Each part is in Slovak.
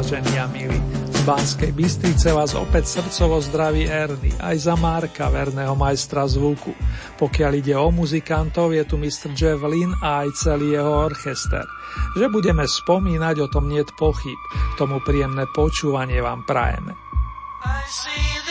Vážení a milí. Z Banskej Bystrice vás opäť srdcovo zdraví Erny, aj za Marka, verného majstra zvuku. Pokiaľ ide o muzikantov, je tu Mr. Jeff Lynn a aj celý jeho orchester. Že budeme spomínať, o tom niet pochyb. Tomu príjemné počúvanie vám prajeme. I see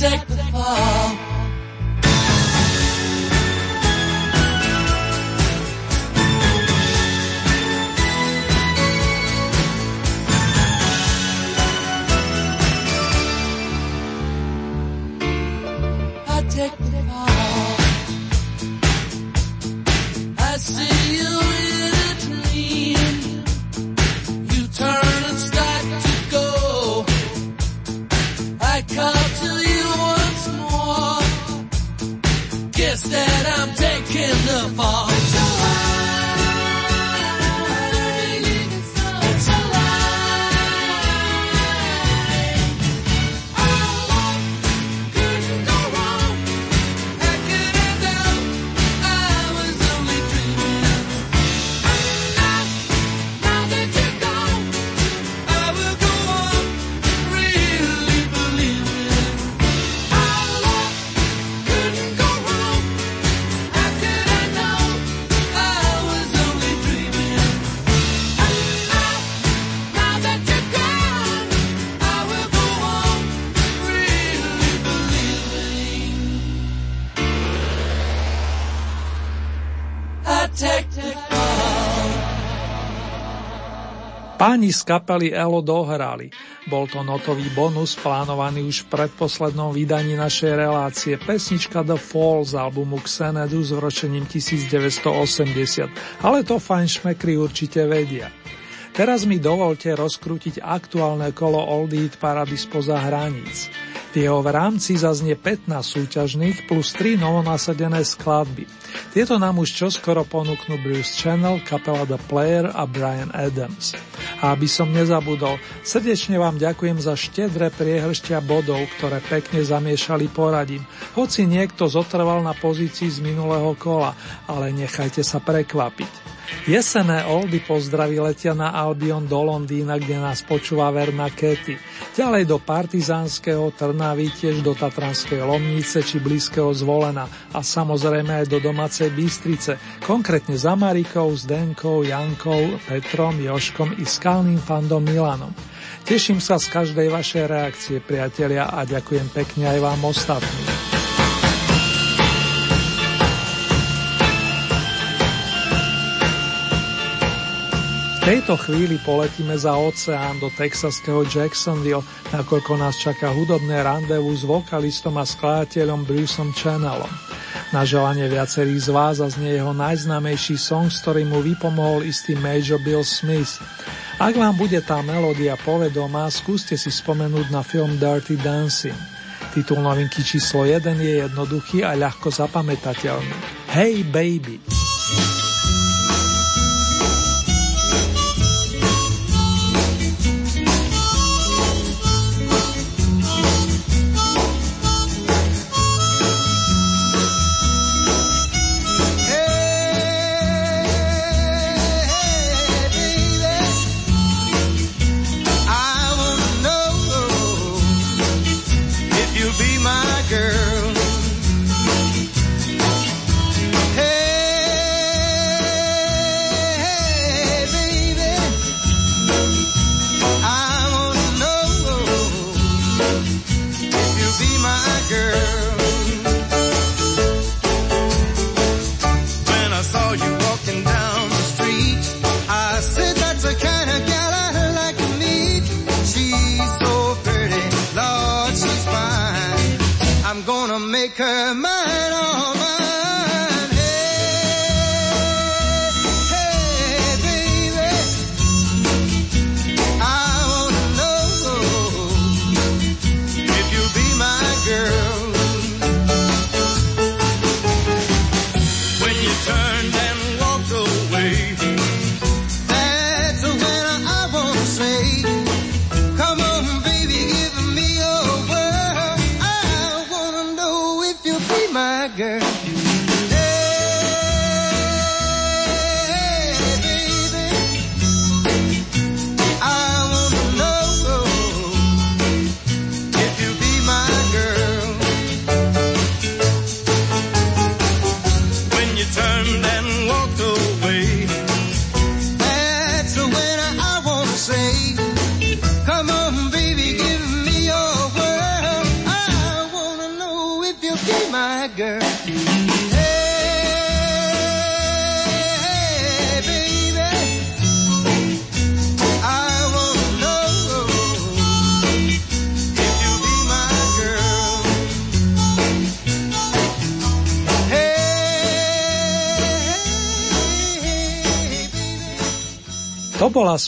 protect Páni z kapely Elo dohrali. Bol to notový bonus plánovaný už v predposlednom vydaní našej relácie pesnička The Fall z albumu Xenedu s vročením 1980, ale to fajn šmekry určite vedia. Teraz mi dovolte rozkrútiť aktuálne kolo Old Eat Parady spoza hraníc. V jeho v rámci zaznie 15 súťažných plus 3 novonasadené skladby. Tieto nám už čoskoro ponúknú Bruce Channel, kapela The Player a Brian Adams. A aby som nezabudol, srdečne vám ďakujem za štedré priehršťa bodov, ktoré pekne zamiešali poradím, hoci niekto zotrval na pozícii z minulého kola, ale nechajte sa prekvapiť. Jesené oldy pozdraví letia na Albion do Londýna, kde nás počúva verná Katy. ďalej do partizánskeho Trnavy, tiež do Tatranskej Lomnice či blízkeho Zvolena a samozrejme aj do domácej Bystrice, konkrétne za Marikou, Zdenkou, Jankou, Petrom, Joškom i skalným fandom Milanom. Teším sa z každej vašej reakcie, priatelia, a ďakujem pekne aj vám ostatným. Tejto chvíli poletíme za oceán do texaského Jacksonville, nakoľko nás čaká hudobné randevu s vokalistom a skladateľom Bruceom Channelom. Na želanie viacerých z vás a jeho najznámejší song, s ktorým mu vypomohol istý Major Bill Smith. Ak vám bude tá melódia povedomá, skúste si spomenúť na film Dirty Dancing. Titul novinky číslo 1 je jednoduchý a ľahko zapamätateľný. Hey baby!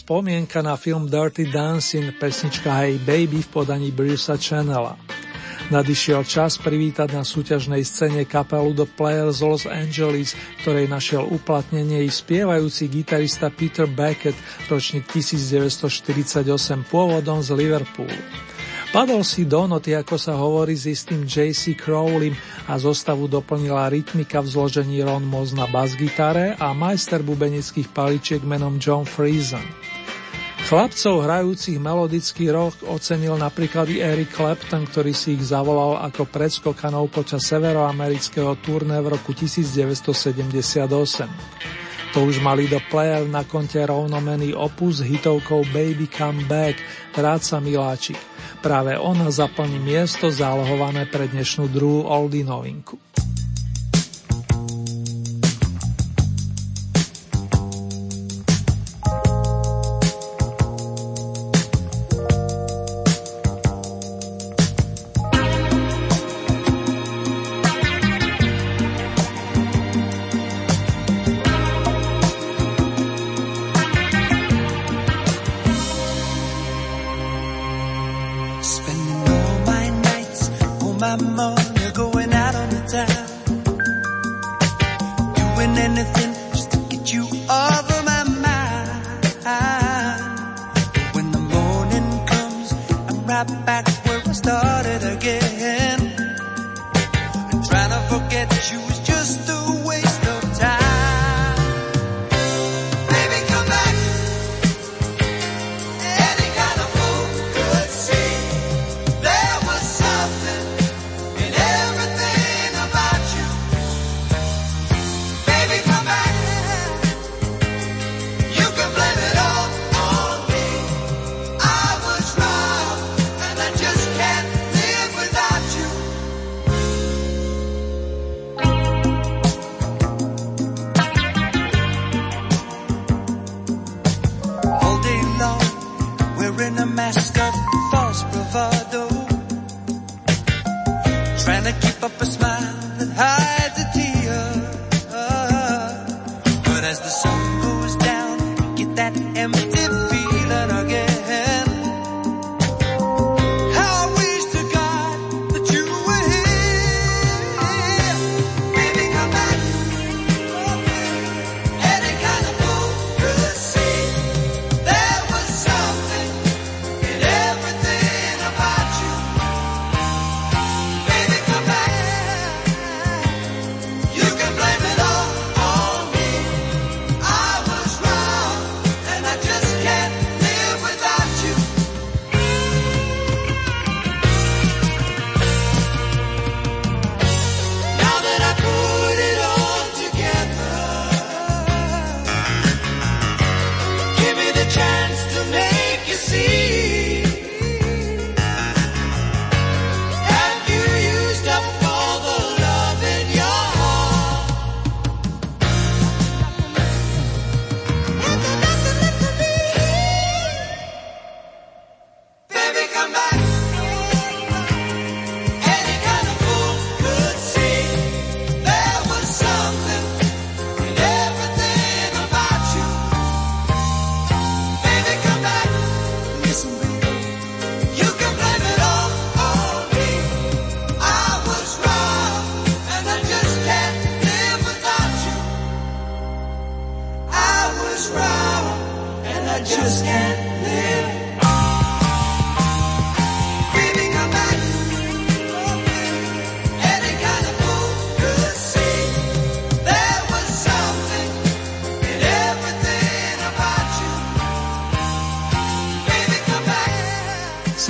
Spomienka na film Dirty Dancing, pesnička Hey Baby v podaní Brucea Channela. Nadišiel čas privítať na súťažnej scéne kapelu The Players Los Angeles, ktorej našiel uplatnenie i spievajúci gitarista Peter Beckett, ročník 1948, pôvodom z Liverpoolu. Padol si do noty, ako sa hovorí s istým J.C. Crowleym a zostavu doplnila rytmika v zložení Ron Moz na bas-gitare a majster bubenických paličiek menom John Friesen. Chlapcov hrajúcich melodický rock ocenil napríklad i Eric Clapton, ktorý si ich zavolal ako predskokanov počas severoamerického turné v roku 1978. To už mali do player na konte rovnomený opus hitovkou Baby Come Back, sa miláčik. Práve ona zaplní miesto zálohované pre dnešnú druhú oldy novinku.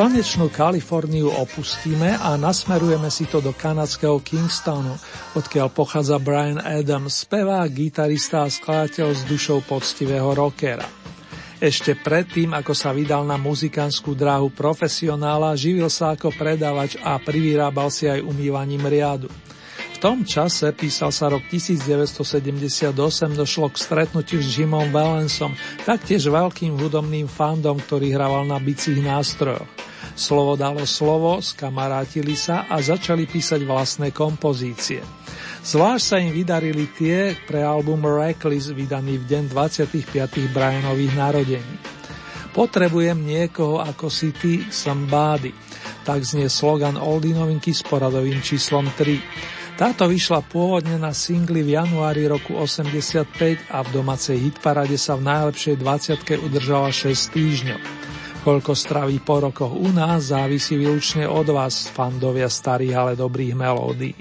Slnečnú Kaliforniu opustíme a nasmerujeme si to do kanadského Kingstonu, odkiaľ pochádza Brian Adams, spevák, gitarista a skladateľ s dušou poctivého rockera. Ešte predtým, ako sa vydal na muzikánskú dráhu profesionála, živil sa ako predávač a privyrábal si aj umývaním riadu tom čase, písal sa rok 1978, došlo k stretnutiu s Jimom Valensom, taktiež veľkým hudobným fandom, ktorý hrával na bicích nástrojoch. Slovo dalo slovo, skamarátili sa a začali písať vlastné kompozície. Zvlášť sa im vydarili tie pre album Reckless, vydaný v deň 25. Brianových narodení. Potrebujem niekoho ako si ty, somebody. Tak znie slogan Oldy novinky s poradovým číslom 3. Táto vyšla pôvodne na singli v januári roku 85 a v domácej hitparade sa v najlepšej 20 udržala 6 týždňov. Koľko straví po rokoch u nás, závisí výlučne od vás, fandovia starých, ale dobrých melódií.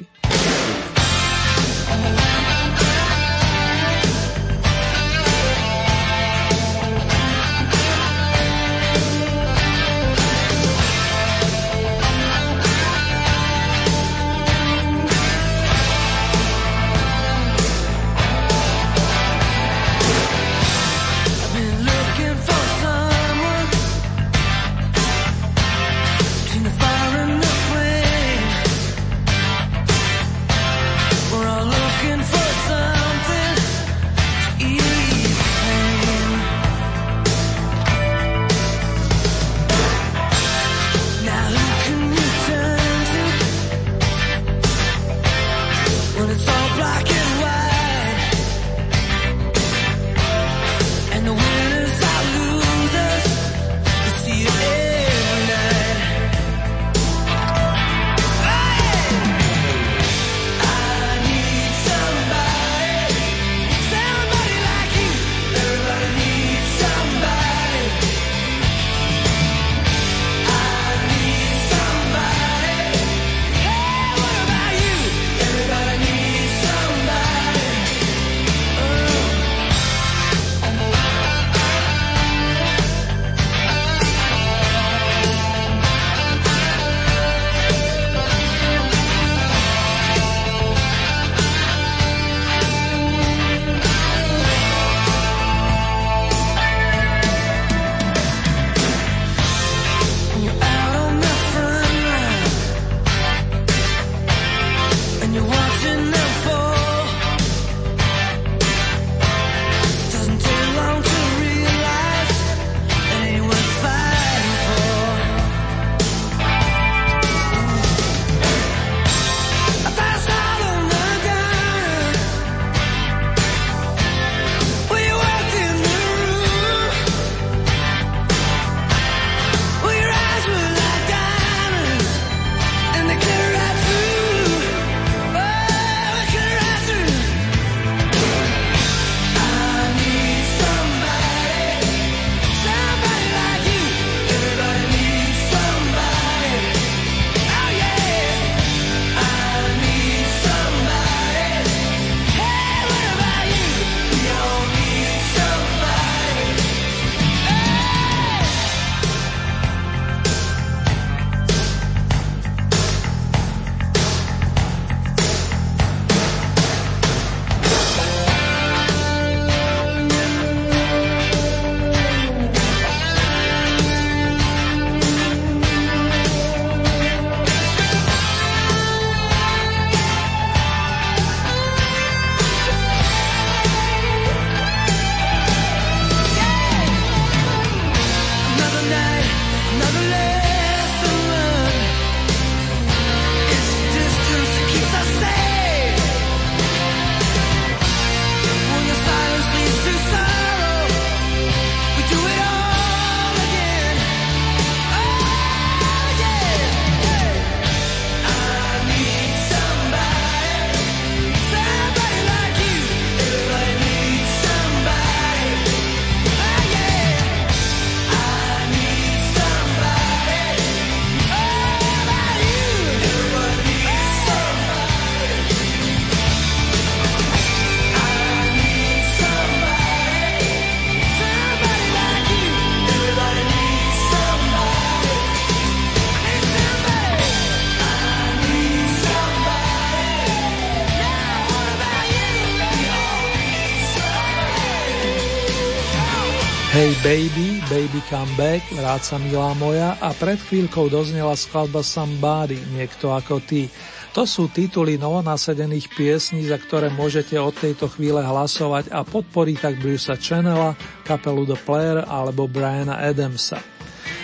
Baby, baby come back, vráca milá moja a pred chvíľkou doznela skladba Somebody, niekto ako ty. To sú tituly novonasedených piesní, za ktoré môžete od tejto chvíle hlasovať a podporiť tak Brucea Channela, kapelu The Player alebo Briana Adamsa.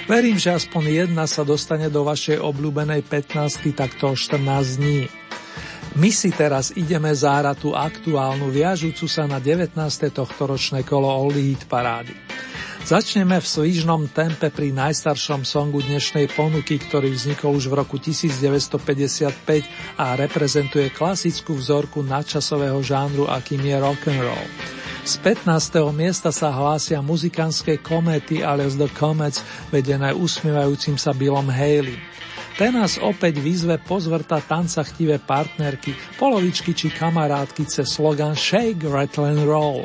Verím, že aspoň jedna sa dostane do vašej obľúbenej 15 takto 14 dní. My si teraz ideme zárať tú aktuálnu viažúcu sa na 19. tohtoročné kolo Oldie Hit parády. Začneme v svížnom tempe pri najstaršom songu dnešnej ponuky, ktorý vznikol už v roku 1955 a reprezentuje klasickú vzorku nadčasového žánru, akým je rock and roll. Z 15. miesta sa hlásia muzikánske kométy alias The Comets, vedené usmievajúcim sa Billom Haley. Ten nás opäť výzve pozvrta tanca chtivé partnerky, polovičky či kamarátky cez slogan Shake, Rattle and Roll.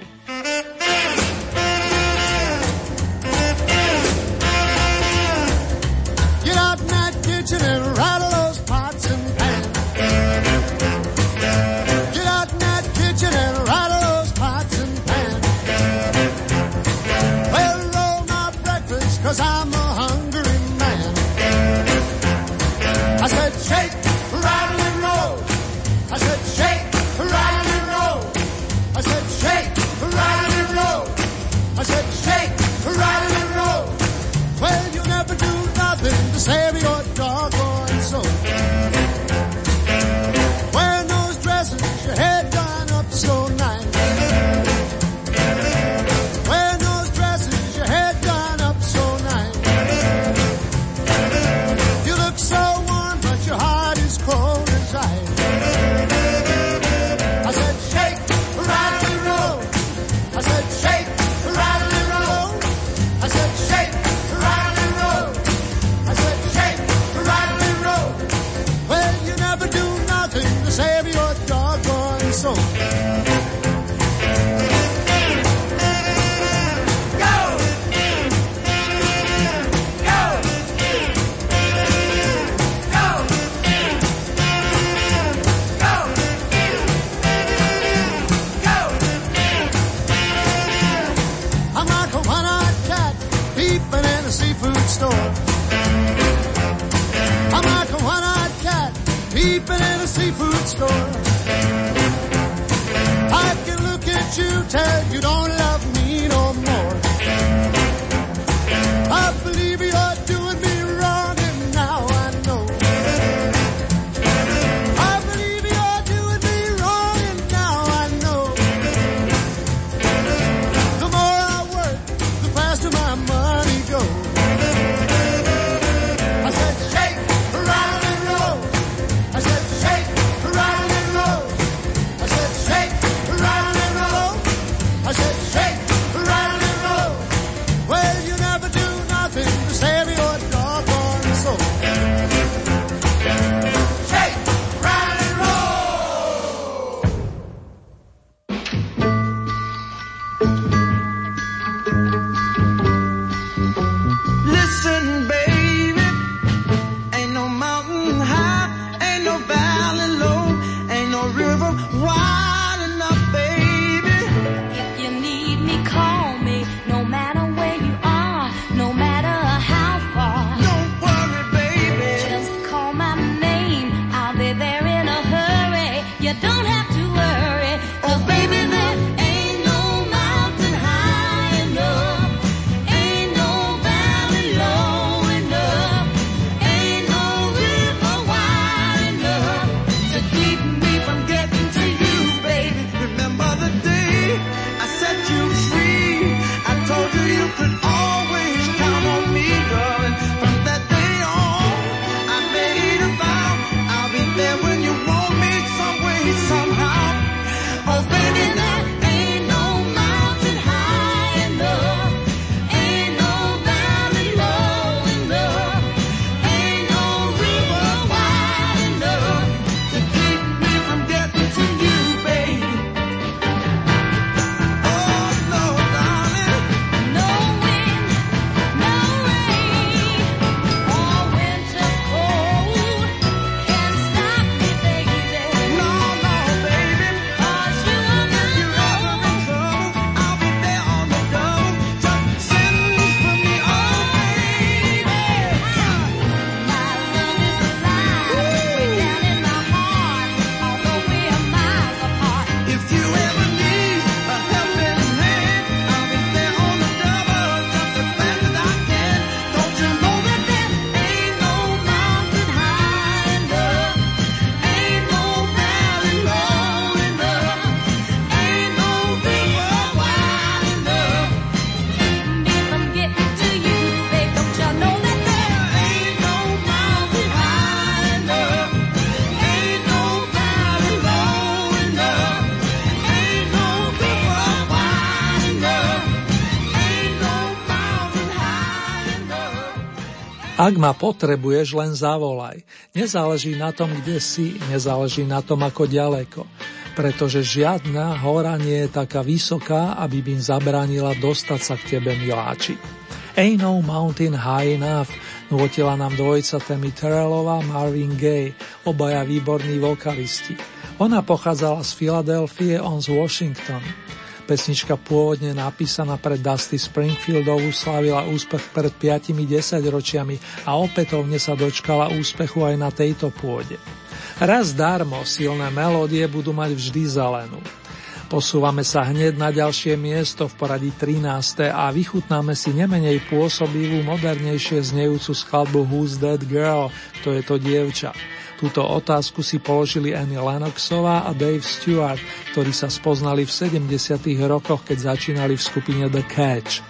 Ak ma potrebuješ, len zavolaj. Nezáleží na tom, kde si, nezáleží na tom, ako ďaleko. Pretože žiadna hora nie je taká vysoká, aby by zabránila dostať sa k tebe, miláči. Ain't no mountain high enough, nutila nám dvojica Temi Terrellová Marvin Gaye, obaja výborní vokalisti. Ona pochádzala z Filadelfie, on z Washington. Pesnička pôvodne napísaná pre Dusty Springfieldovú slávila úspech pred 5-10 ročiami a opätovne sa dočkala úspechu aj na tejto pôde. Raz darmo silné melódie budú mať vždy zelenú. Posúvame sa hneď na ďalšie miesto v poradí 13. a vychutnáme si nemenej pôsobivú, modernejšie znejúcu skladbu Who's That Girl, kto je to dievča. Túto otázku si položili Annie Lennoxová a Dave Stewart, ktorí sa spoznali v 70. rokoch, keď začínali v skupine The Catch.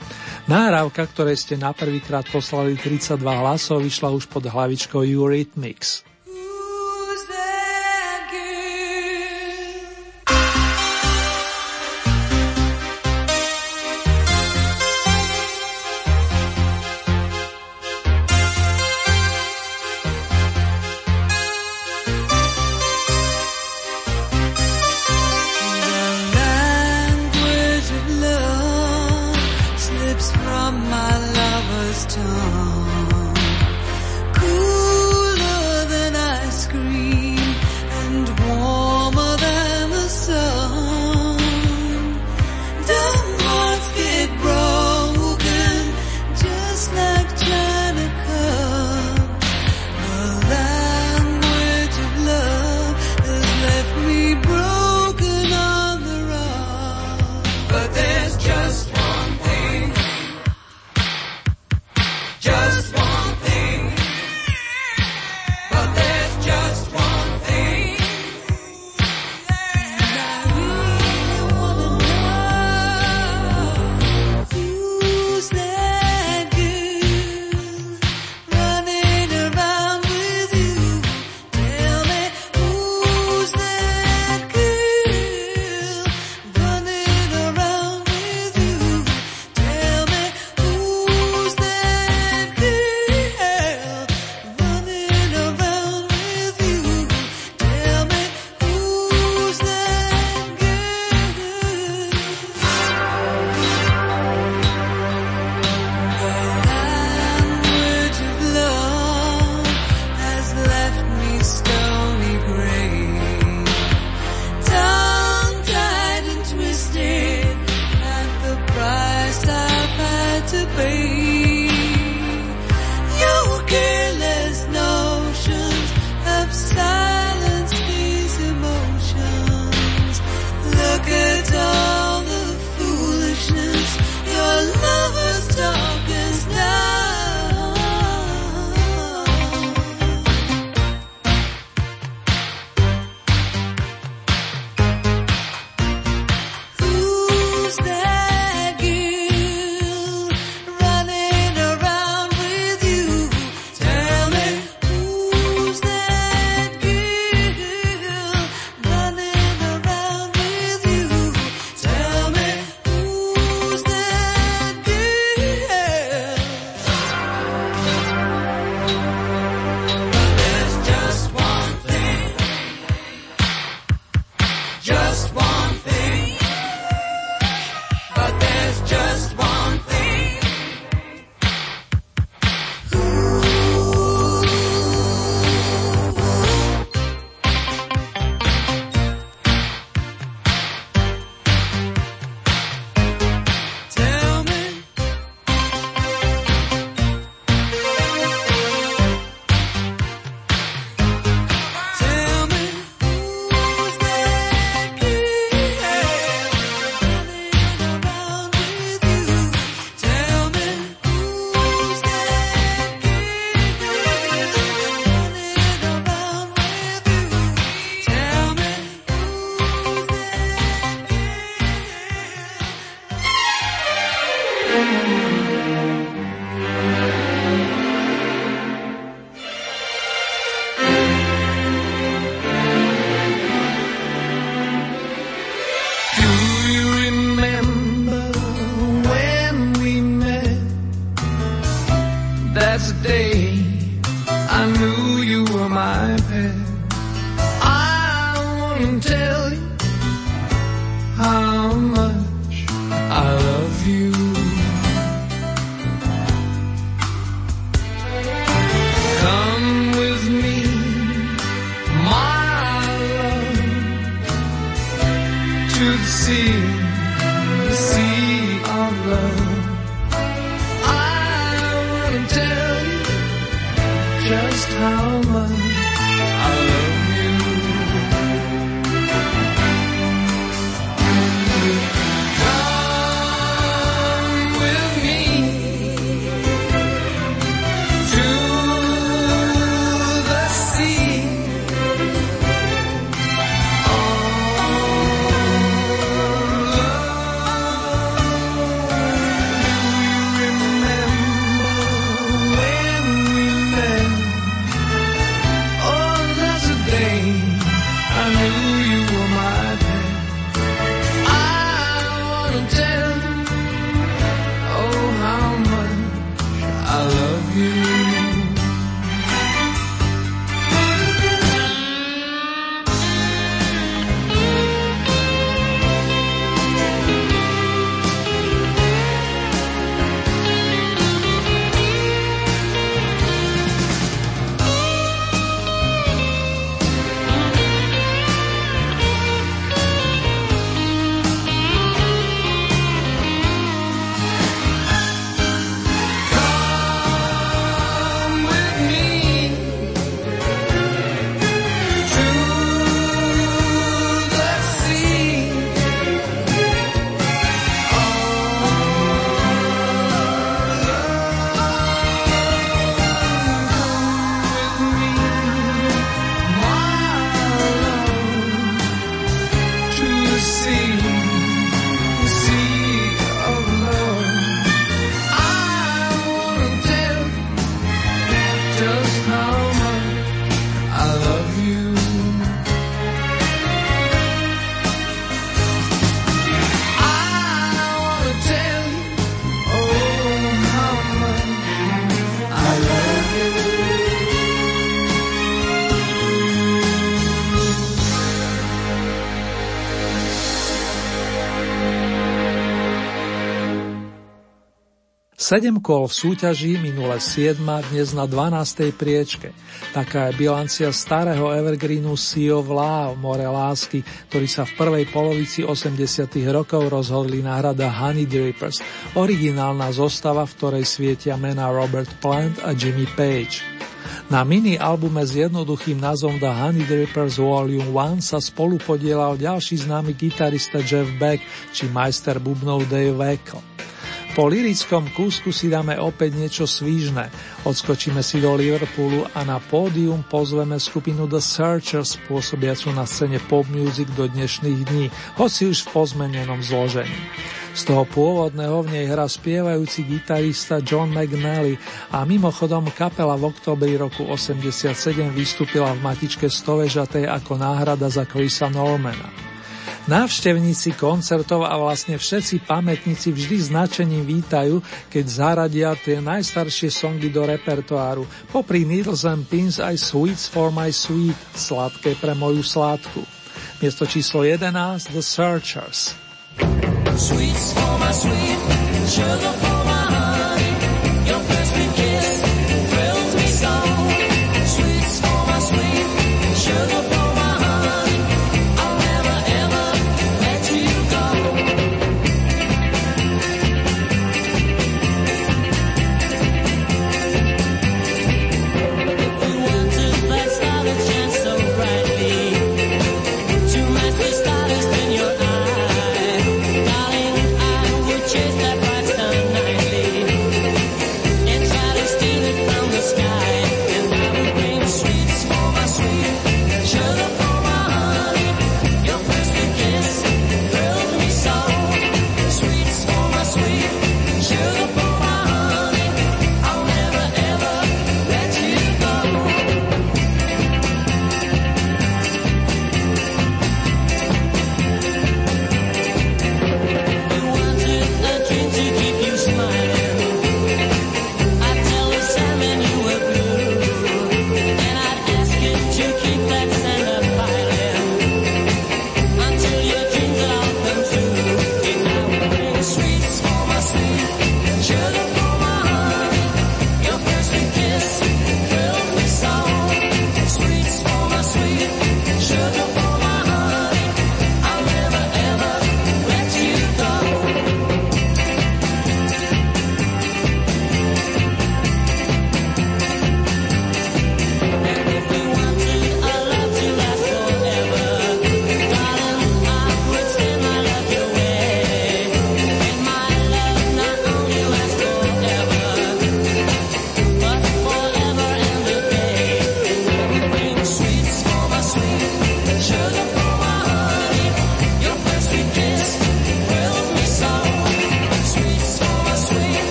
Náravka, ktoré ste na prvýkrát poslali 32 hlasov, vyšla už pod hlavičkou Eurythmics. Sedem kôl v súťaži, minule 7, dnes na 12. priečke. Taká je bilancia starého evergreenu Sea of Love, More lásky, ktorý sa v prvej polovici 80 rokov rozhodli náhrada Honey Drippers, originálna zostava, v ktorej svietia mená Robert Plant a Jimmy Page. Na mini-albume s jednoduchým názvom The Honey Drippers Volume 1 sa spolu podielal ďalší známy gitarista Jeff Beck či majster bubnov Dave Weckl. Po lirickom kúsku si dáme opäť niečo svížne. Odskočíme si do Liverpoolu a na pódium pozveme skupinu The Searchers pôsobiacu na scéne pop music do dnešných dní, hoci už v pozmenenom zložení. Z toho pôvodného v nej hra spievajúci gitarista John McNally a mimochodom kapela v oktobri roku 87 vystúpila v matičke stovežatej ako náhrada za Chrisa Normana. Návštevníci koncertov a vlastne všetci pamätníci vždy značením vítajú, keď zaradia tie najstaršie songy do repertoáru. Popri Needles and Pins aj Sweets for my sweet, sladké pre moju sládku. Miesto číslo 11 The Searchers. Sweets for my sweet, sugar for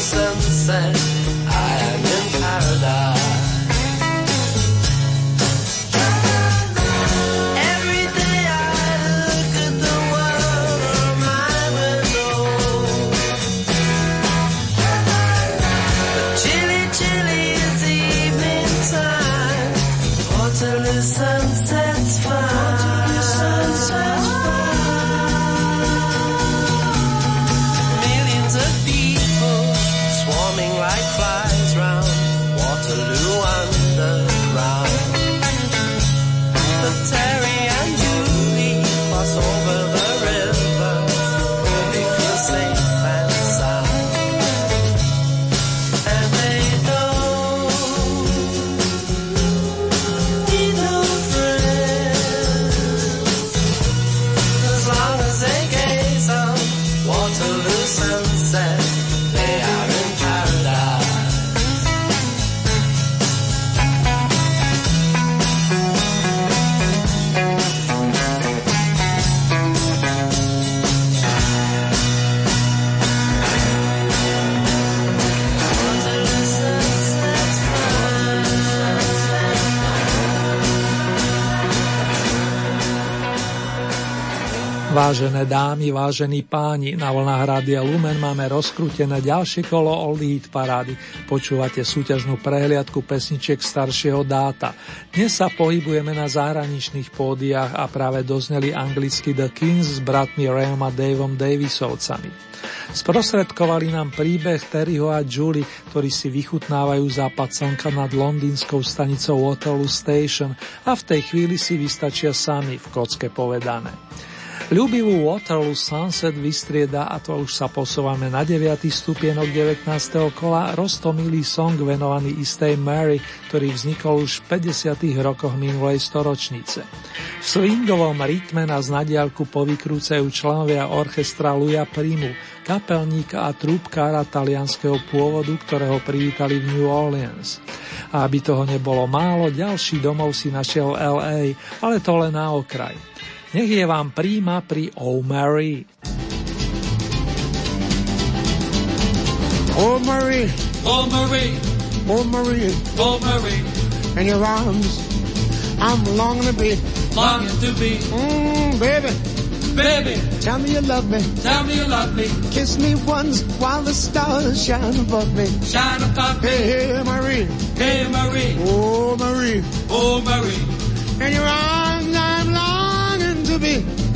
Waterloo sunset, Vážené dámy, vážení páni, na vlnách Rádia Lumen máme rozkrútené ďalšie kolo Old Hit parády. Počúvate súťažnú prehliadku pesničiek staršieho dáta. Dnes sa pohybujeme na zahraničných pódiach a práve dozneli anglicky The Kings s bratmi Rayom a Davom Davisovcami. Sprostredkovali nám príbeh Terryho a Julie, ktorí si vychutnávajú západ slnka nad londýnskou stanicou Waterloo Station a v tej chvíli si vystačia sami v kocke povedané. Ľubivú Waterloo Sunset vystrieda, a to už sa posúvame na 9. stupienok 19. kola, roztomilý song venovaný istej Mary, ktorý vznikol už v 50. rokoch minulej storočnice. V swingovom rytme nás na diálku povykrúcajú členovia orchestra Luja Primu, kapelníka a trúbkára talianského pôvodu, ktorého privítali v New Orleans. A aby toho nebolo málo, ďalší domov si našiel LA, ale to len na okraj. Nech je vám príjma pri Oh Mary. Oh Marie, Oh Marie, oh Marie, oh Marie, in your arms, I'm longing to be. longing to be, Mmm, baby, baby, tell me you love me. tell me you love me, Kiss me once while the stars shine above me. shine above me, Hey, hey, Marie, hey Marie, oh Marie, oh Marie, in your arms,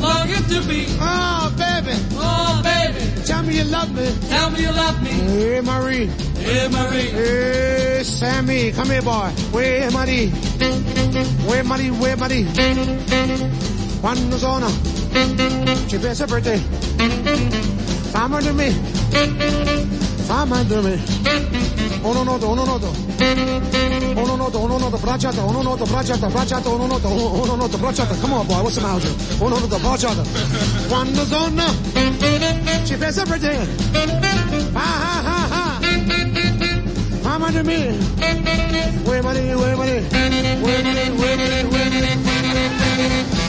longing to be, Oh, baby, oh baby, tell me you love me. tell me you love me, Hey, Marie, hey Marie, hey, Sammy, come here, boy. Where Marie? Where Marie? Where Marie? Quando sono? Ci pensa per te. Fammi di me. Ah, Amandeme. Ono noto, ono noto. Ono noto, ono noto, brachata, ono noto, brachata, brachata, ono noto, ono noto, brachata. Come on, boy, what's the matter with you? Ono noto, brachata. Quando zona, ci pensa per te. Ah, ah, ah, ah. Amandeme. Uemani, uemani, uemani, uemani, uemani.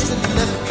kiss and left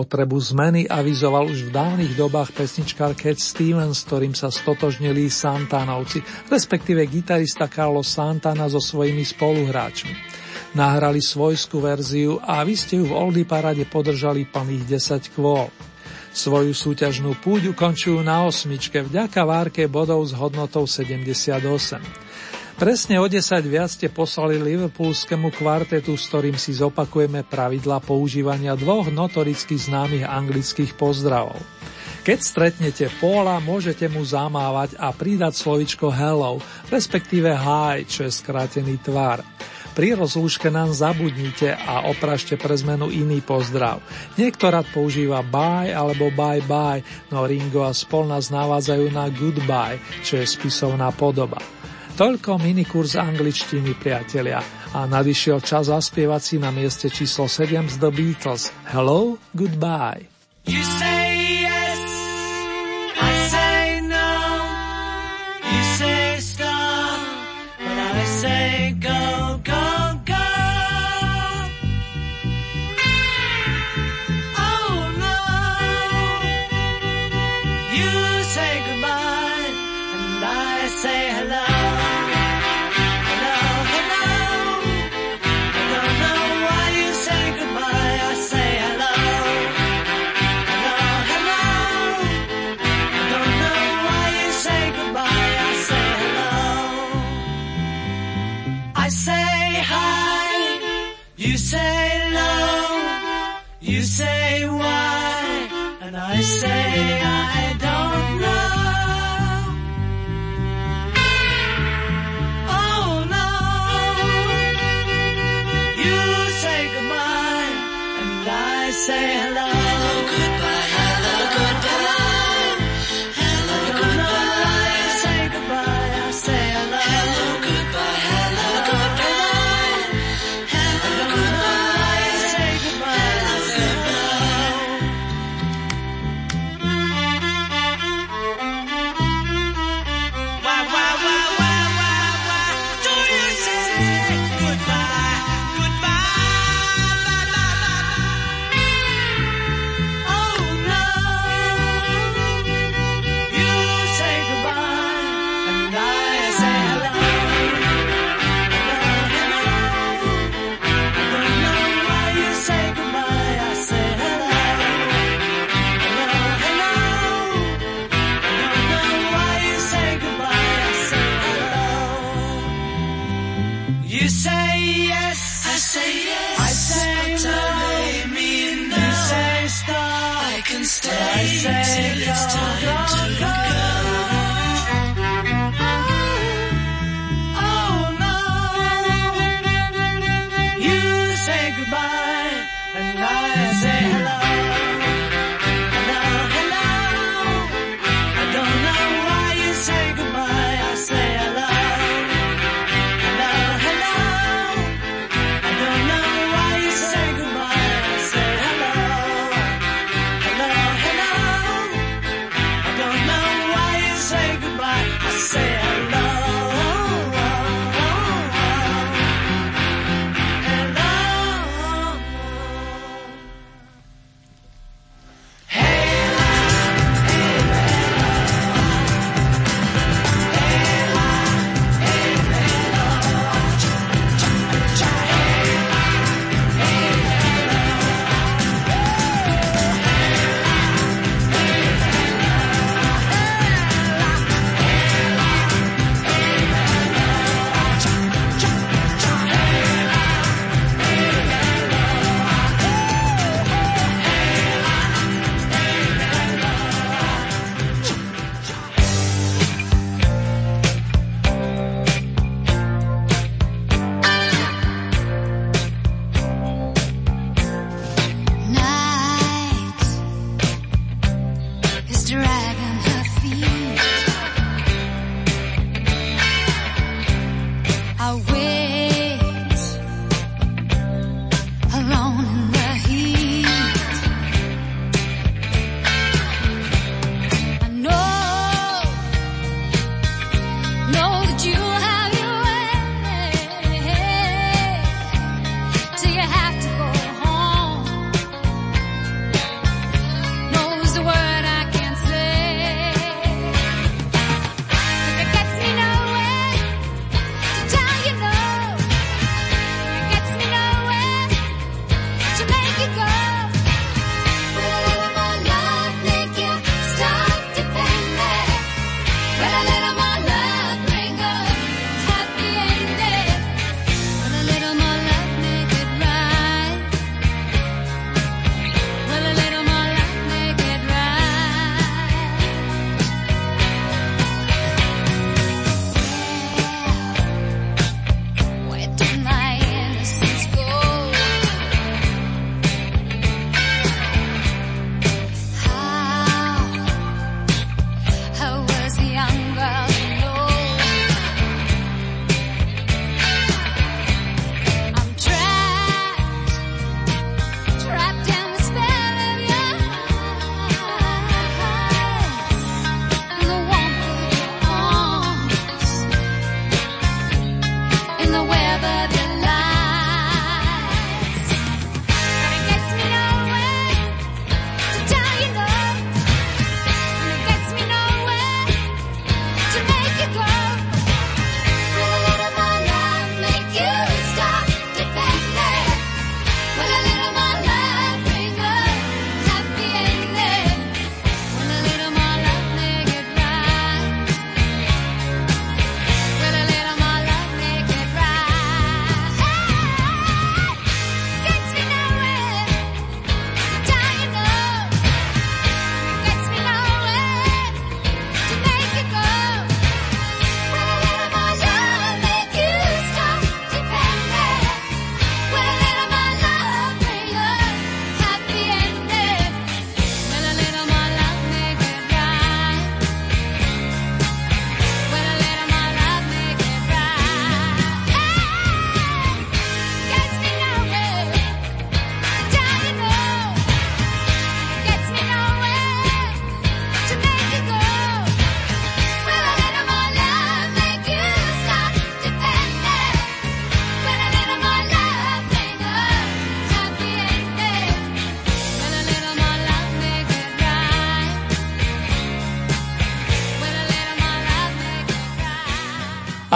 potrebu zmeny avizoval už v dávnych dobách pesničkár Cat Stevens, s ktorým sa stotožnili Santanovci, respektíve gitarista Carlos Santana so svojimi spoluhráčmi. Nahrali svojskú verziu a vy ste ju v Oldy Parade podržali plných 10 kvôl. Svoju súťažnú púť ukončujú na osmičke vďaka várke bodov s hodnotou 78. Presne o 10 viac ste poslali liverpoolskému kvartetu, s ktorým si zopakujeme pravidla používania dvoch notoricky známych anglických pozdravov. Keď stretnete Paula, môžete mu zamávať a pridať slovičko hello, respektíve hi, čo je skrátený tvar. Pri rozlúške nám zabudnite a oprašte pre zmenu iný pozdrav. Niektorát používa bye alebo bye bye, no Ringo a spol nás navádzajú na goodbye, čo je spisovná podoba. Toľko minikurs angličtiny, priatelia. A nadišiel čas zaspievať si na mieste číslo 7 z The Beatles. Hello, goodbye. You say yes, You say low. You say why. And I say I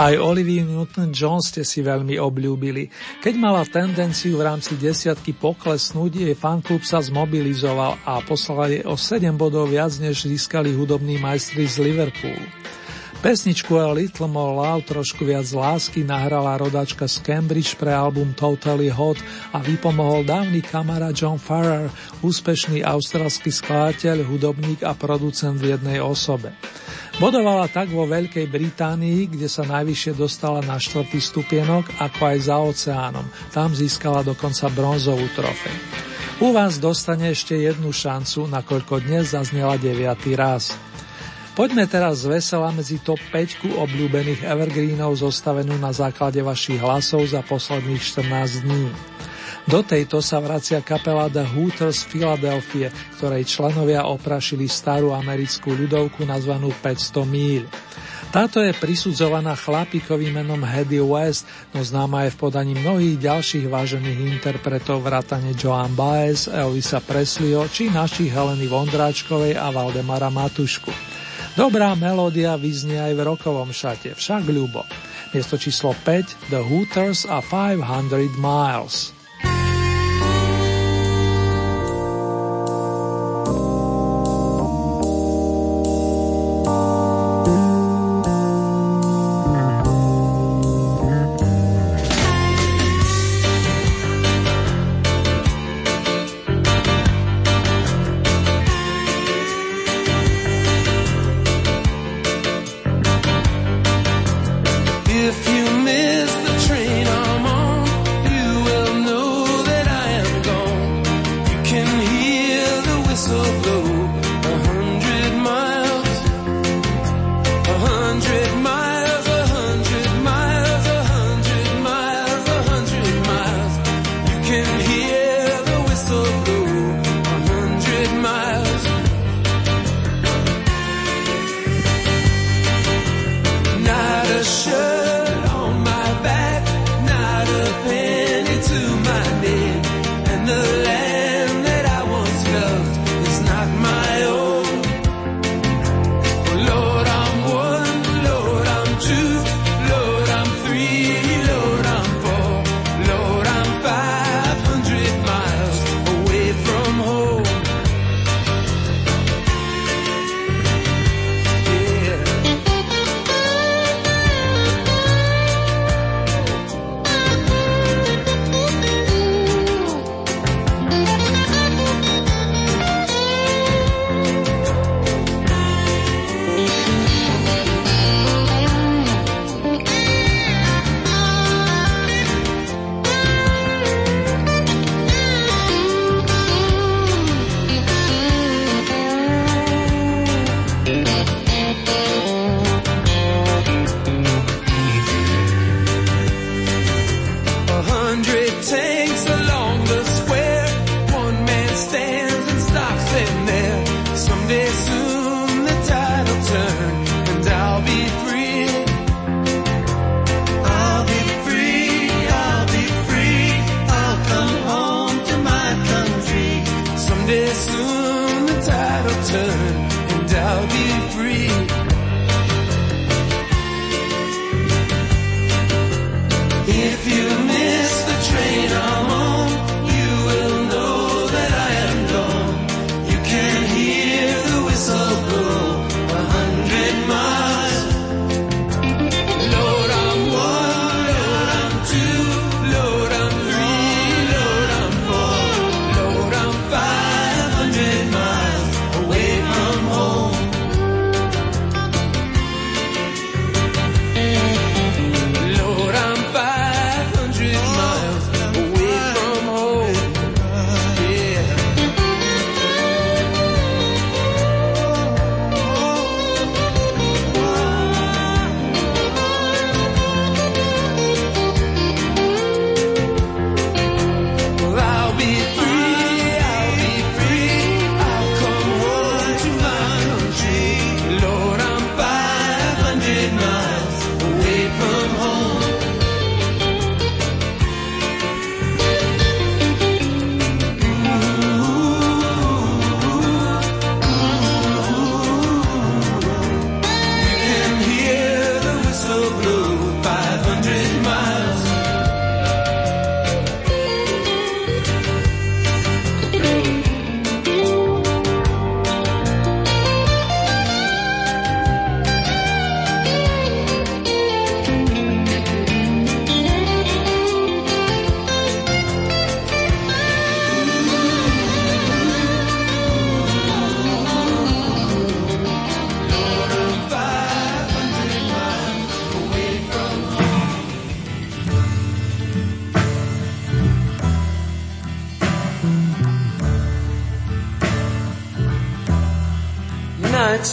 Aj Olivia Newton-Jones ste si veľmi obľúbili. Keď mala tendenciu v rámci desiatky poklesnúť, jej fanklub sa zmobilizoval a poslal jej o 7 bodov viac, než získali hudobní majstri z Liverpoolu. Pesničku A Little More Love trošku viac lásky nahrala rodačka z Cambridge pre album Totally Hot a vypomohol dávny kamarát John Farrer, úspešný australský skladateľ, hudobník a producent v jednej osobe. Bodovala tak vo Veľkej Británii, kde sa najvyššie dostala na štvrtý stupienok, ako aj za oceánom. Tam získala dokonca bronzovú trofej. U vás dostane ešte jednu šancu, nakoľko dnes zaznela deviatý raz. Poďme teraz z vesela medzi top 5 obľúbených evergreenov zostavenú na základe vašich hlasov za posledných 14 dní. Do tejto sa vracia kapela The Hooters Philadelphia, ktorej členovia oprašili starú americkú ľudovku nazvanú 500 míľ. Táto je prisudzovaná chlapíkovi menom Hedy West, no známa je v podaní mnohých ďalších vážených interpretov vrátane Joan Baez, Elvisa Presleyho či našich Heleny Vondráčkovej a Valdemara Matušku. Dobrá melódia vyznie aj v rokovom šate, však ľubo. Miesto číslo 5 The Hooters a 500 Miles.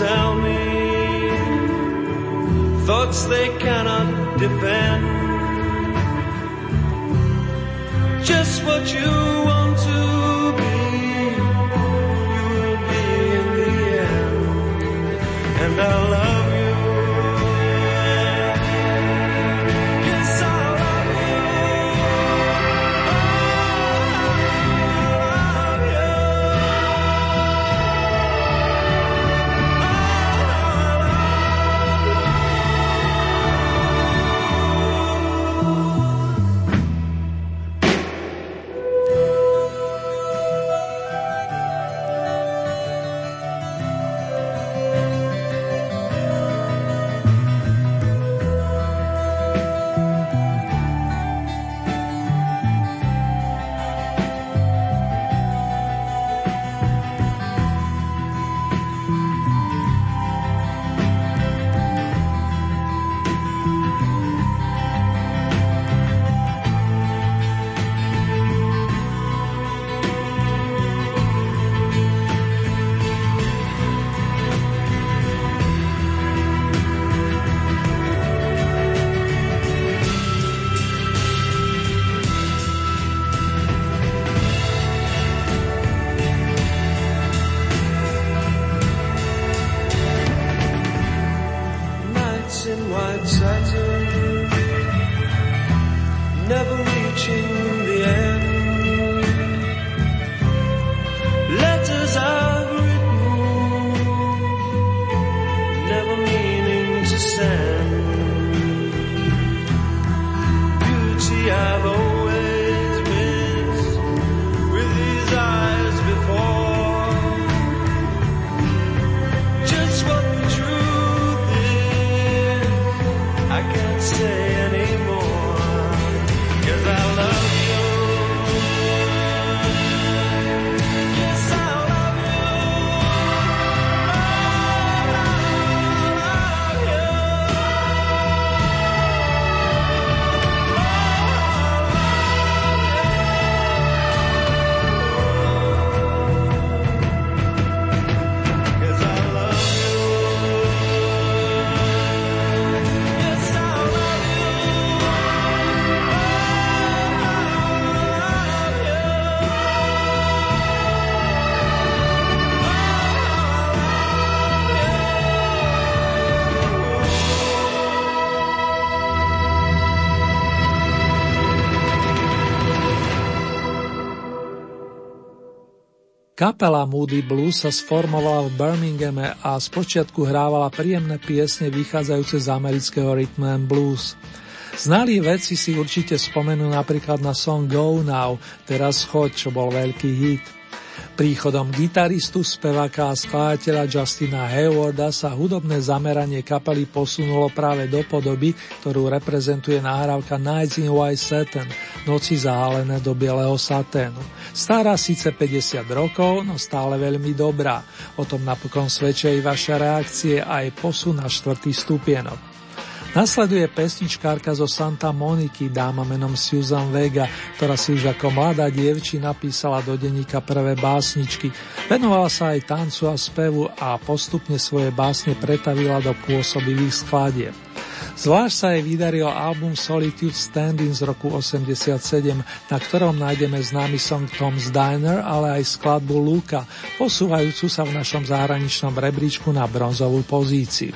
tell me thoughts they cannot defend. Just what you Kapela Moody Blues sa sformovala v Birminghame a spočiatku hrávala príjemné piesne vychádzajúce z amerického rhythm and blues. Znalí vedci si určite spomenú napríklad na song Go Now, teraz choď, čo bol veľký hit. Príchodom gitaristu, speváka a skladateľa Justina Haywarda sa hudobné zameranie kapely posunulo práve do podoby, ktorú reprezentuje nahrávka Nights in White Satin, noci zahalené do bieleho saténu. Stará síce 50 rokov, no stále veľmi dobrá. O tom napokon svedčia i vaše reakcie aj posun na štvrtý stupienok. Nasleduje pesničkárka zo Santa Moniky, dáma menom Susan Vega, ktorá si už ako mladá dievči napísala do denníka prvé básničky. Venovala sa aj tancu a spevu a postupne svoje básne pretavila do pôsobivých skladieb. Zvlášť sa jej vydaril album Solitude Standing z roku 87, na ktorom nájdeme známy song Tom's Diner, ale aj skladbu Luka, posúvajúcu sa v našom zahraničnom rebríčku na bronzovú pozíciu.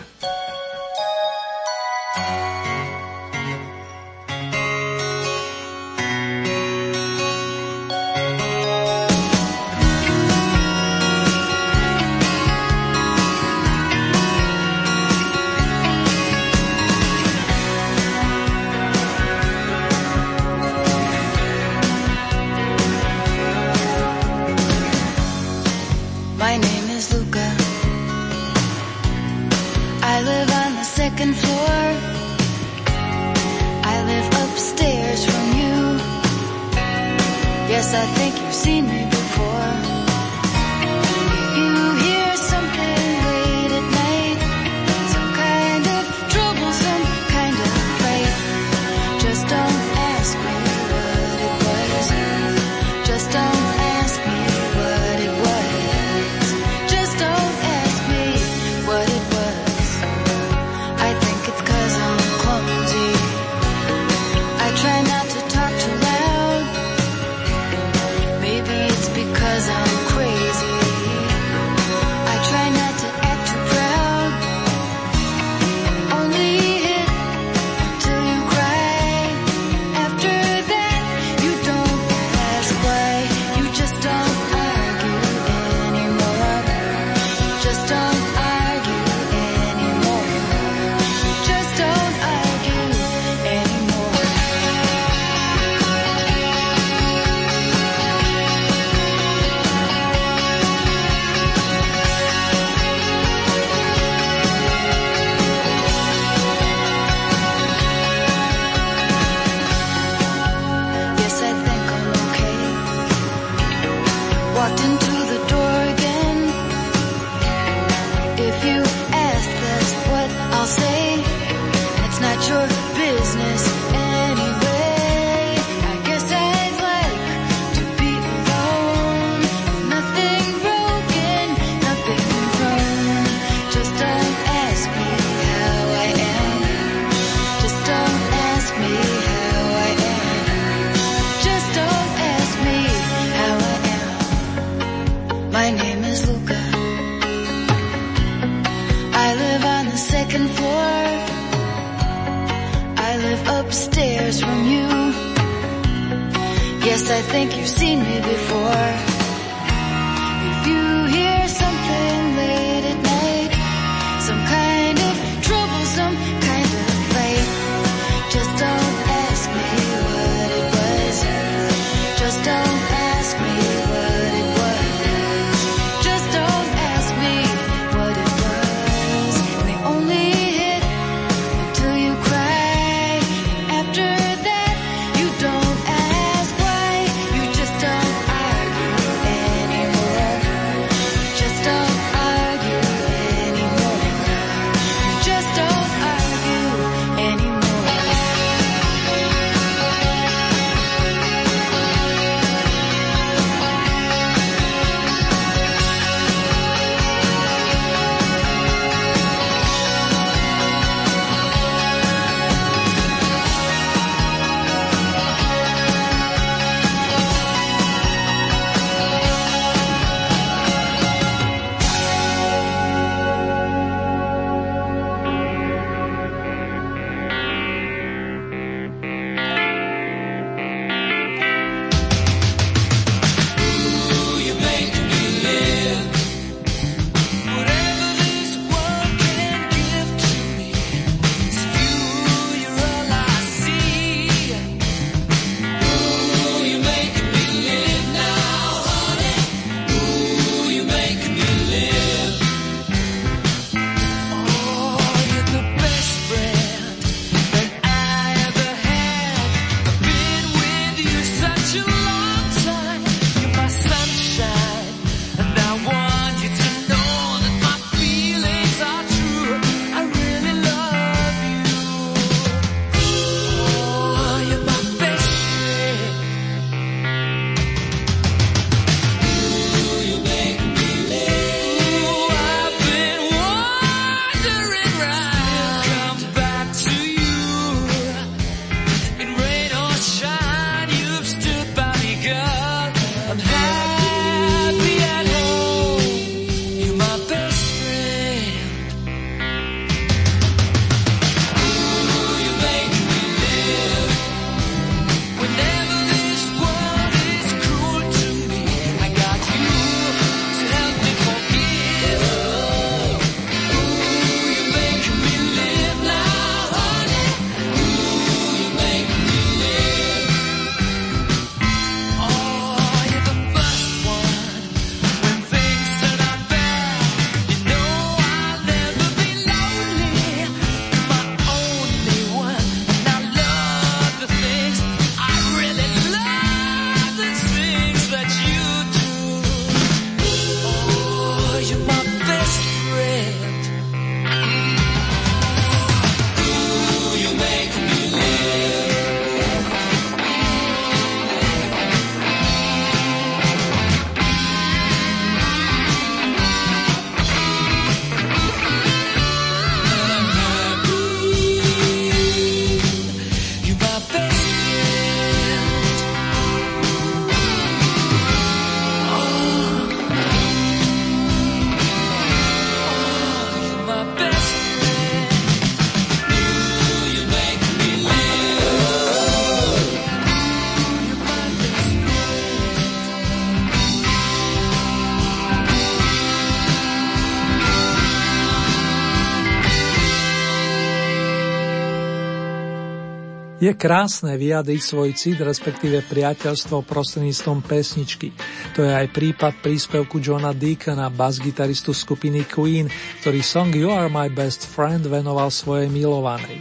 Je krásne vyjadriť svoj cit, respektíve priateľstvo prostredníctvom pesničky. To je aj prípad príspevku Johna Deacona, bas-gitaristu skupiny Queen, ktorý song You Are My Best Friend venoval svojej milovanej.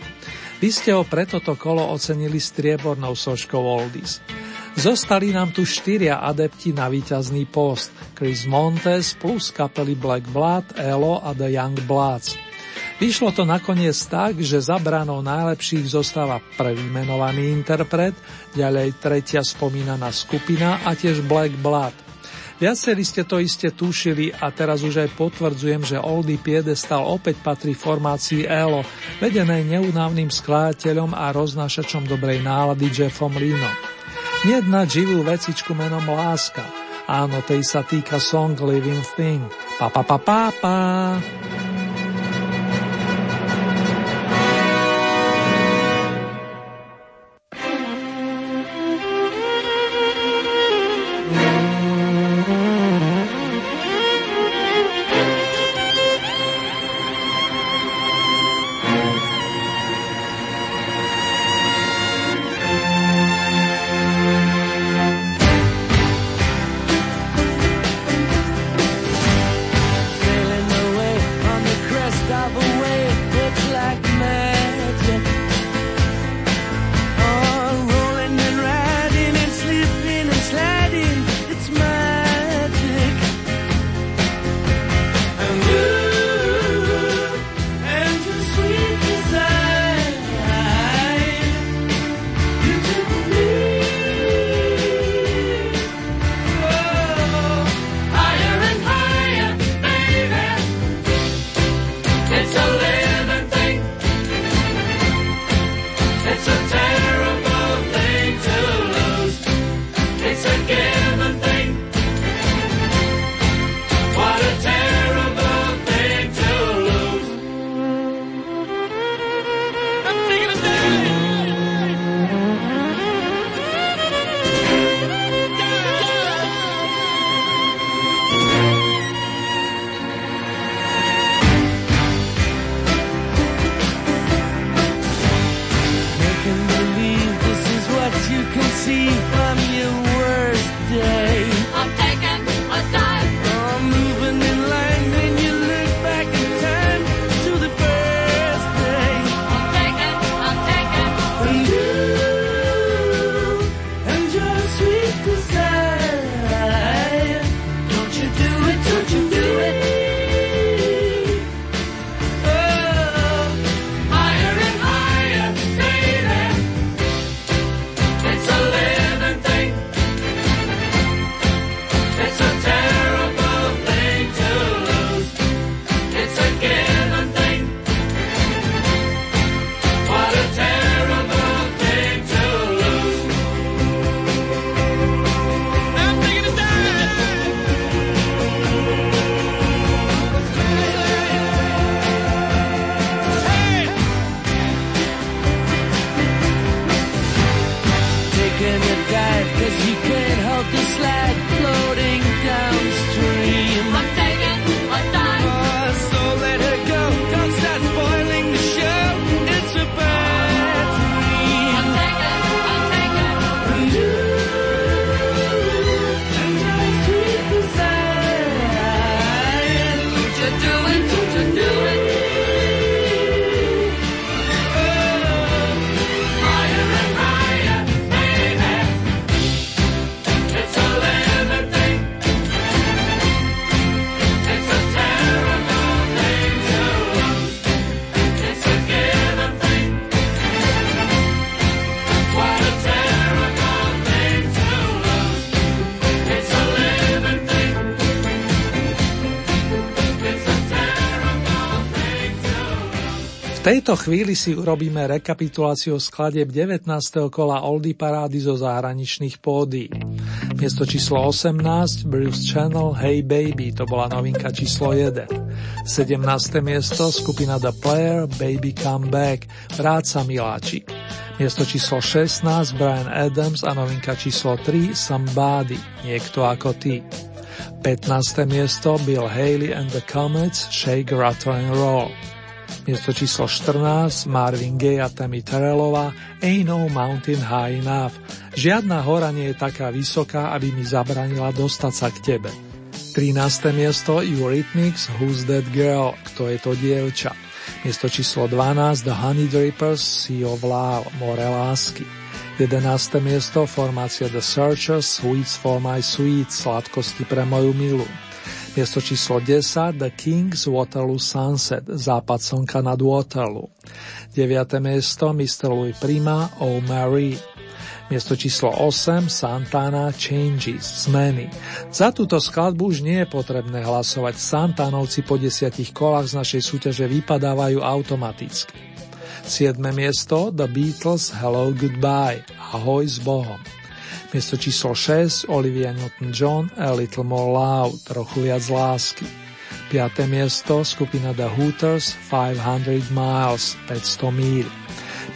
Vy ste ho pre toto kolo ocenili striebornou soškou Oldies. Zostali nám tu štyria adepti na víťazný post. Chris Montes plus kapely Black Blood, Elo a The Young Bloods. Vyšlo to nakoniec tak, že za branou najlepších zostáva prvý menovaný interpret, ďalej tretia spomínaná skupina a tiež Black Blood. Viacerí ste to iste tušili a teraz už aj potvrdzujem, že Oldie Piedestal opäť patrí formácii ELO, vedenej neunávnym skladateľom a roznášačom dobrej nálady Jeffom Linom. Nednať živú vecičku menom Láska. Áno, tej sa týka song Living Thing. Pa pa pa pa pa. Tejto chvíli si urobíme rekapituláciu skladeb 19. kola Oldie parády zo zahraničných pódií. Miesto číslo 18 Bruce Channel Hey Baby, to bola novinka číslo 1. 17. miesto skupina The Player Baby Come Back, Vráca miláčik. Miesto číslo 16 Brian Adams a novinka číslo 3 Somebody, Niekto ako ty. 15. miesto Bill Haley and the Comets Shake, Rattle and Roll. Miesto číslo 14 Marvin Gaye a Tammy Terrellova Ain't No Mountain High Enough. Žiadna hora nie je taká vysoká, aby mi zabranila dostať sa k tebe. 13. miesto Eurythmics Who's That Girl? Kto je to dievča? Miesto číslo 12 The Honey Drippers Sea of Love More lásky. 11. miesto formácia The Searchers Sweets for my sweet Sladkosti pre moju milu. Miesto číslo 10 The Kings Waterloo Sunset Západ slnka nad Waterloo. 9. miesto Mr. Louis Prima Oh Mary. Miesto číslo 8 Santana Changes Zmeny. Za túto skladbu už nie je potrebné hlasovať. Santanovci po desiatich kolách z našej súťaže vypadávajú automaticky. 7. miesto The Beatles Hello Goodbye Ahoj s Bohom. Miesto číslo 6 Olivia Newton-John A Little More Love, trochu viac lásky. 5. miesto skupina The Hooters 500 Miles, 500 míl.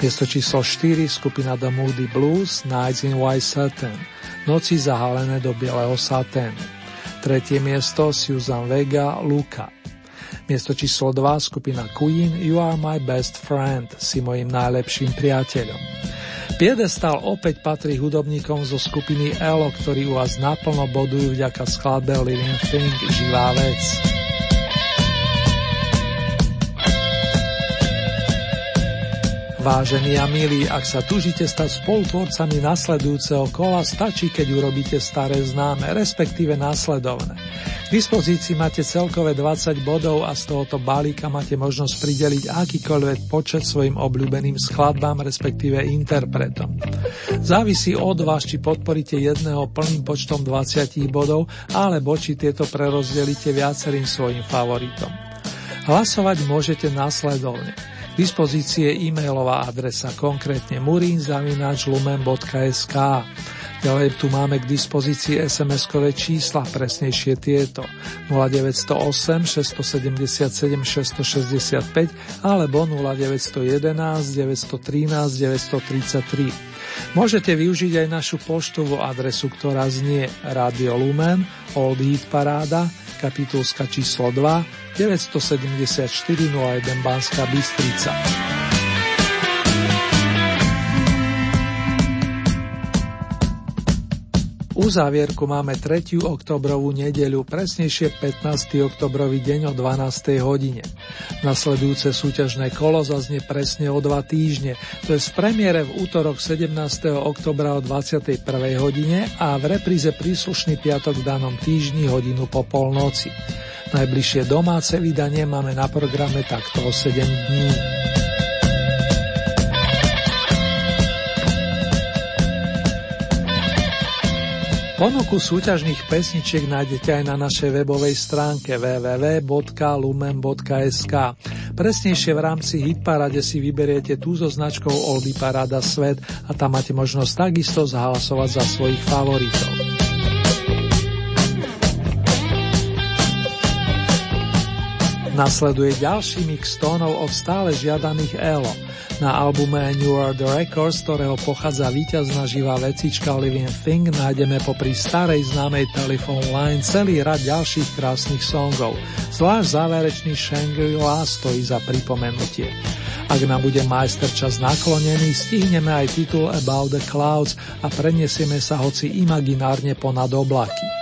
Miesto číslo 4 skupina The Moody Blues Nights in White Satin, noci zahalené do bieleho saténu. Tretie miesto Susan Vega Luka. Miesto číslo 2 skupina Queen You Are My Best Friend, si mojim najlepším priateľom. Piedestal opäť patrí hudobníkom zo skupiny ELO, ktorí u vás naplno bodujú vďaka skladbe Living Thing, živá vec. Vážení a milí, ak sa tužite stať spolutvorcami nasledujúceho kola, stačí, keď urobíte staré známe, respektíve následovné. K dispozícii máte celkové 20 bodov a z tohoto balíka máte možnosť prideliť akýkoľvek počet svojim obľúbeným skladbám, respektíve interpretom. Závisí od vás, či podporíte jedného plným počtom 20 bodov, alebo či tieto prerozdelíte viacerým svojim favoritom. Hlasovať môžete následovne dispozície e-mailová adresa, konkrétne murinzavinačlumen.sk. Ďalej tu máme k dispozícii SMS-kové čísla, presnejšie tieto 0908 677 665 alebo 0911 913 933. Môžete využiť aj našu poštovú adresu, ktorá znie Radio Lumen, Old Heat Paráda, kapitulska číslo 2, 974 01 Banská Bystrica. Uzávierku máme 3. oktobrovú nedeľu, presnejšie 15. oktobrový deň o 12. hodine. Nasledujúce súťažné kolo zaznie presne o dva týždne, to je v premiére v útorok 17. oktobra o 21. hodine a v repríze príslušný piatok v danom týždni hodinu po polnoci. Najbližšie domáce vydanie máme na programe takto o 7 dní. Ponuku súťažných pesničiek nájdete aj na našej webovej stránke www.lumen.sk. Presnejšie v rámci Hitparade si vyberiete tú so značkou Oldy Parada Svet a tam máte možnosť takisto zahlasovať za svojich favoritov. Nasleduje ďalší mix tónov od stále žiadaných ELO. Na albume New World Records, ktorého pochádza víťazná živá vecička Living Thing, nájdeme popri starej známej Telephone Line celý rad ďalších krásnych songov. Zvlášť záverečný Shangri-La stojí za pripomenutie. Ak nám bude majster čas naklonený, stihneme aj titul About the Clouds a preniesieme sa hoci imaginárne ponad oblaky.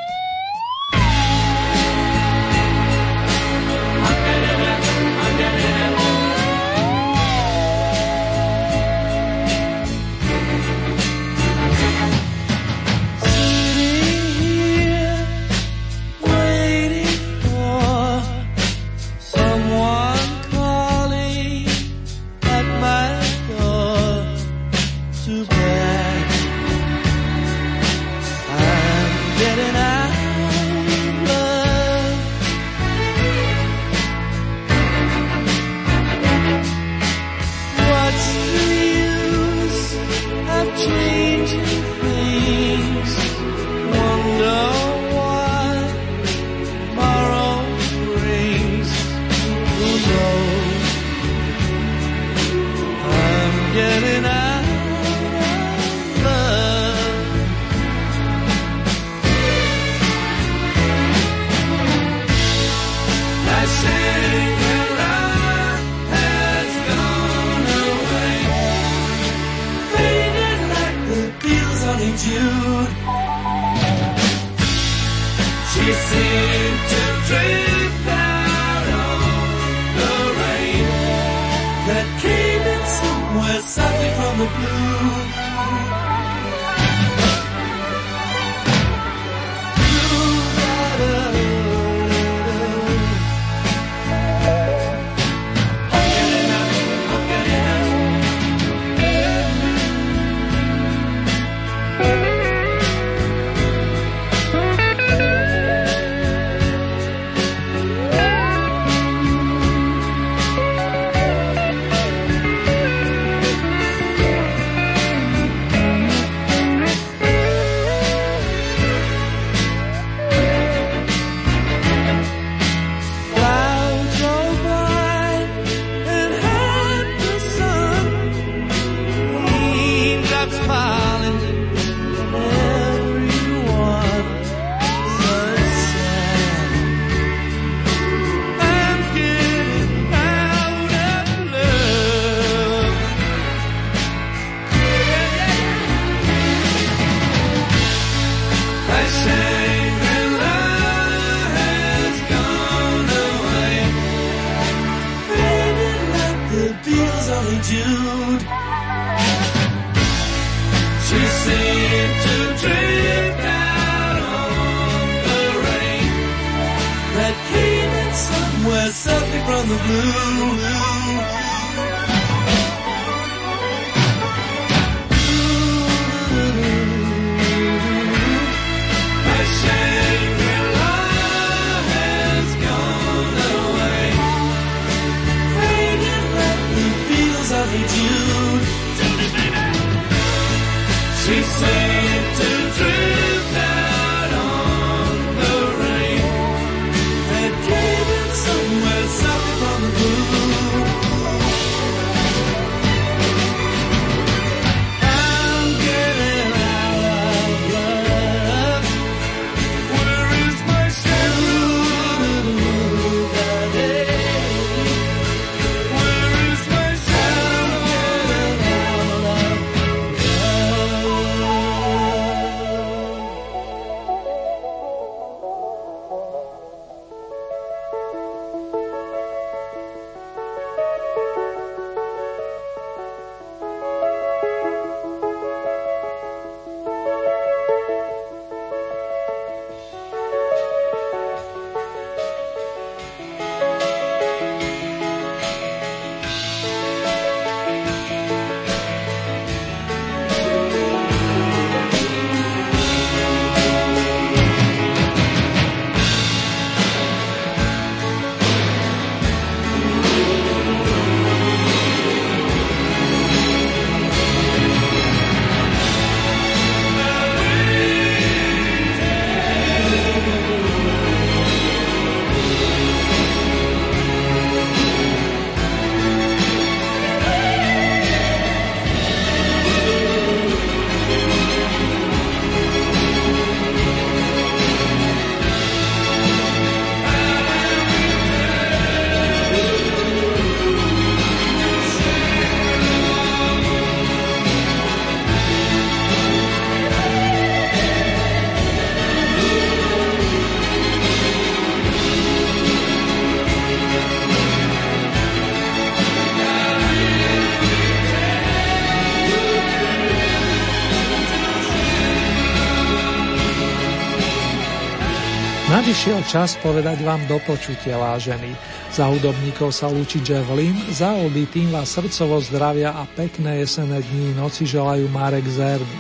prišiel čas povedať vám do počutia, vážení. Za hudobníkov sa lúči Javelin, za odbytým vás srdcovo zdravia a pekné jesené dní noci želajú Marek Zerbu.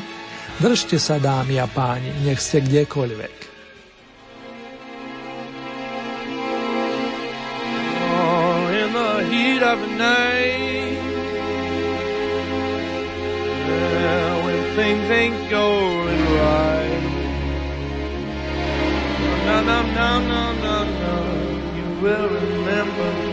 Držte sa, dámy a páni, nech ste kdekoľvek. Oh, in the heat of night yeah, when things ain't going no, no, no, you will remember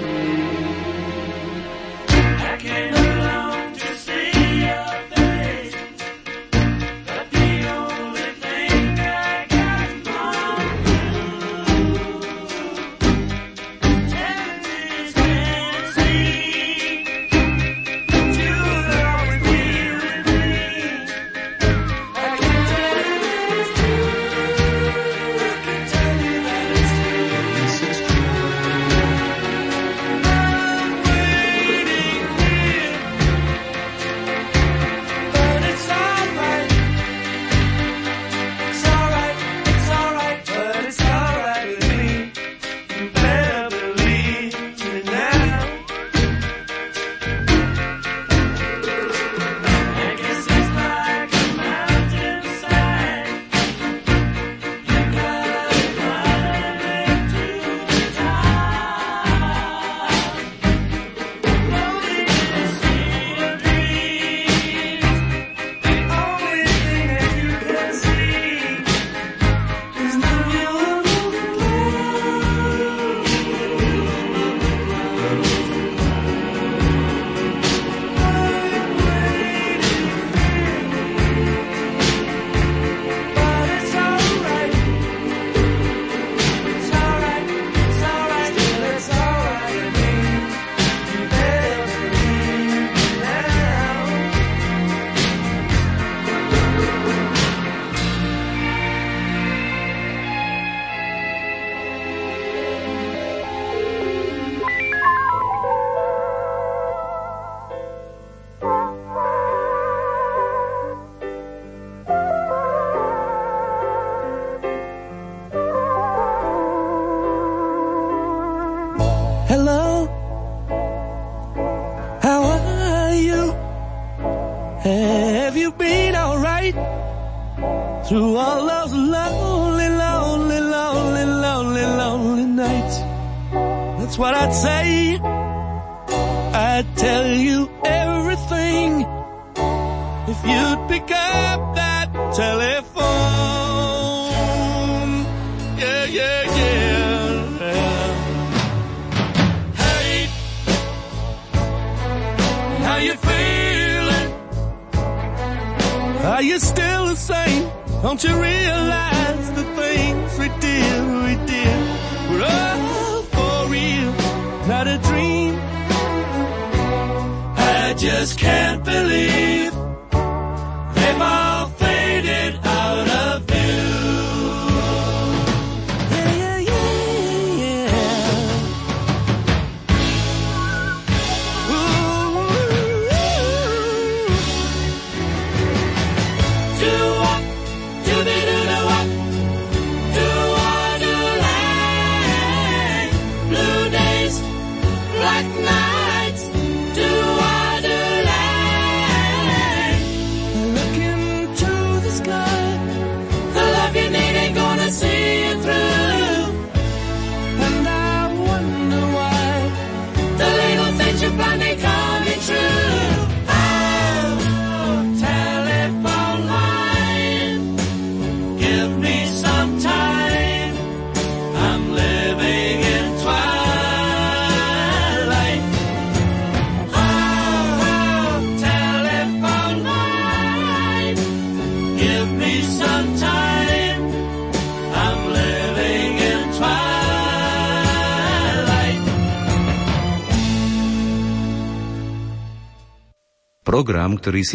Program, ktorý si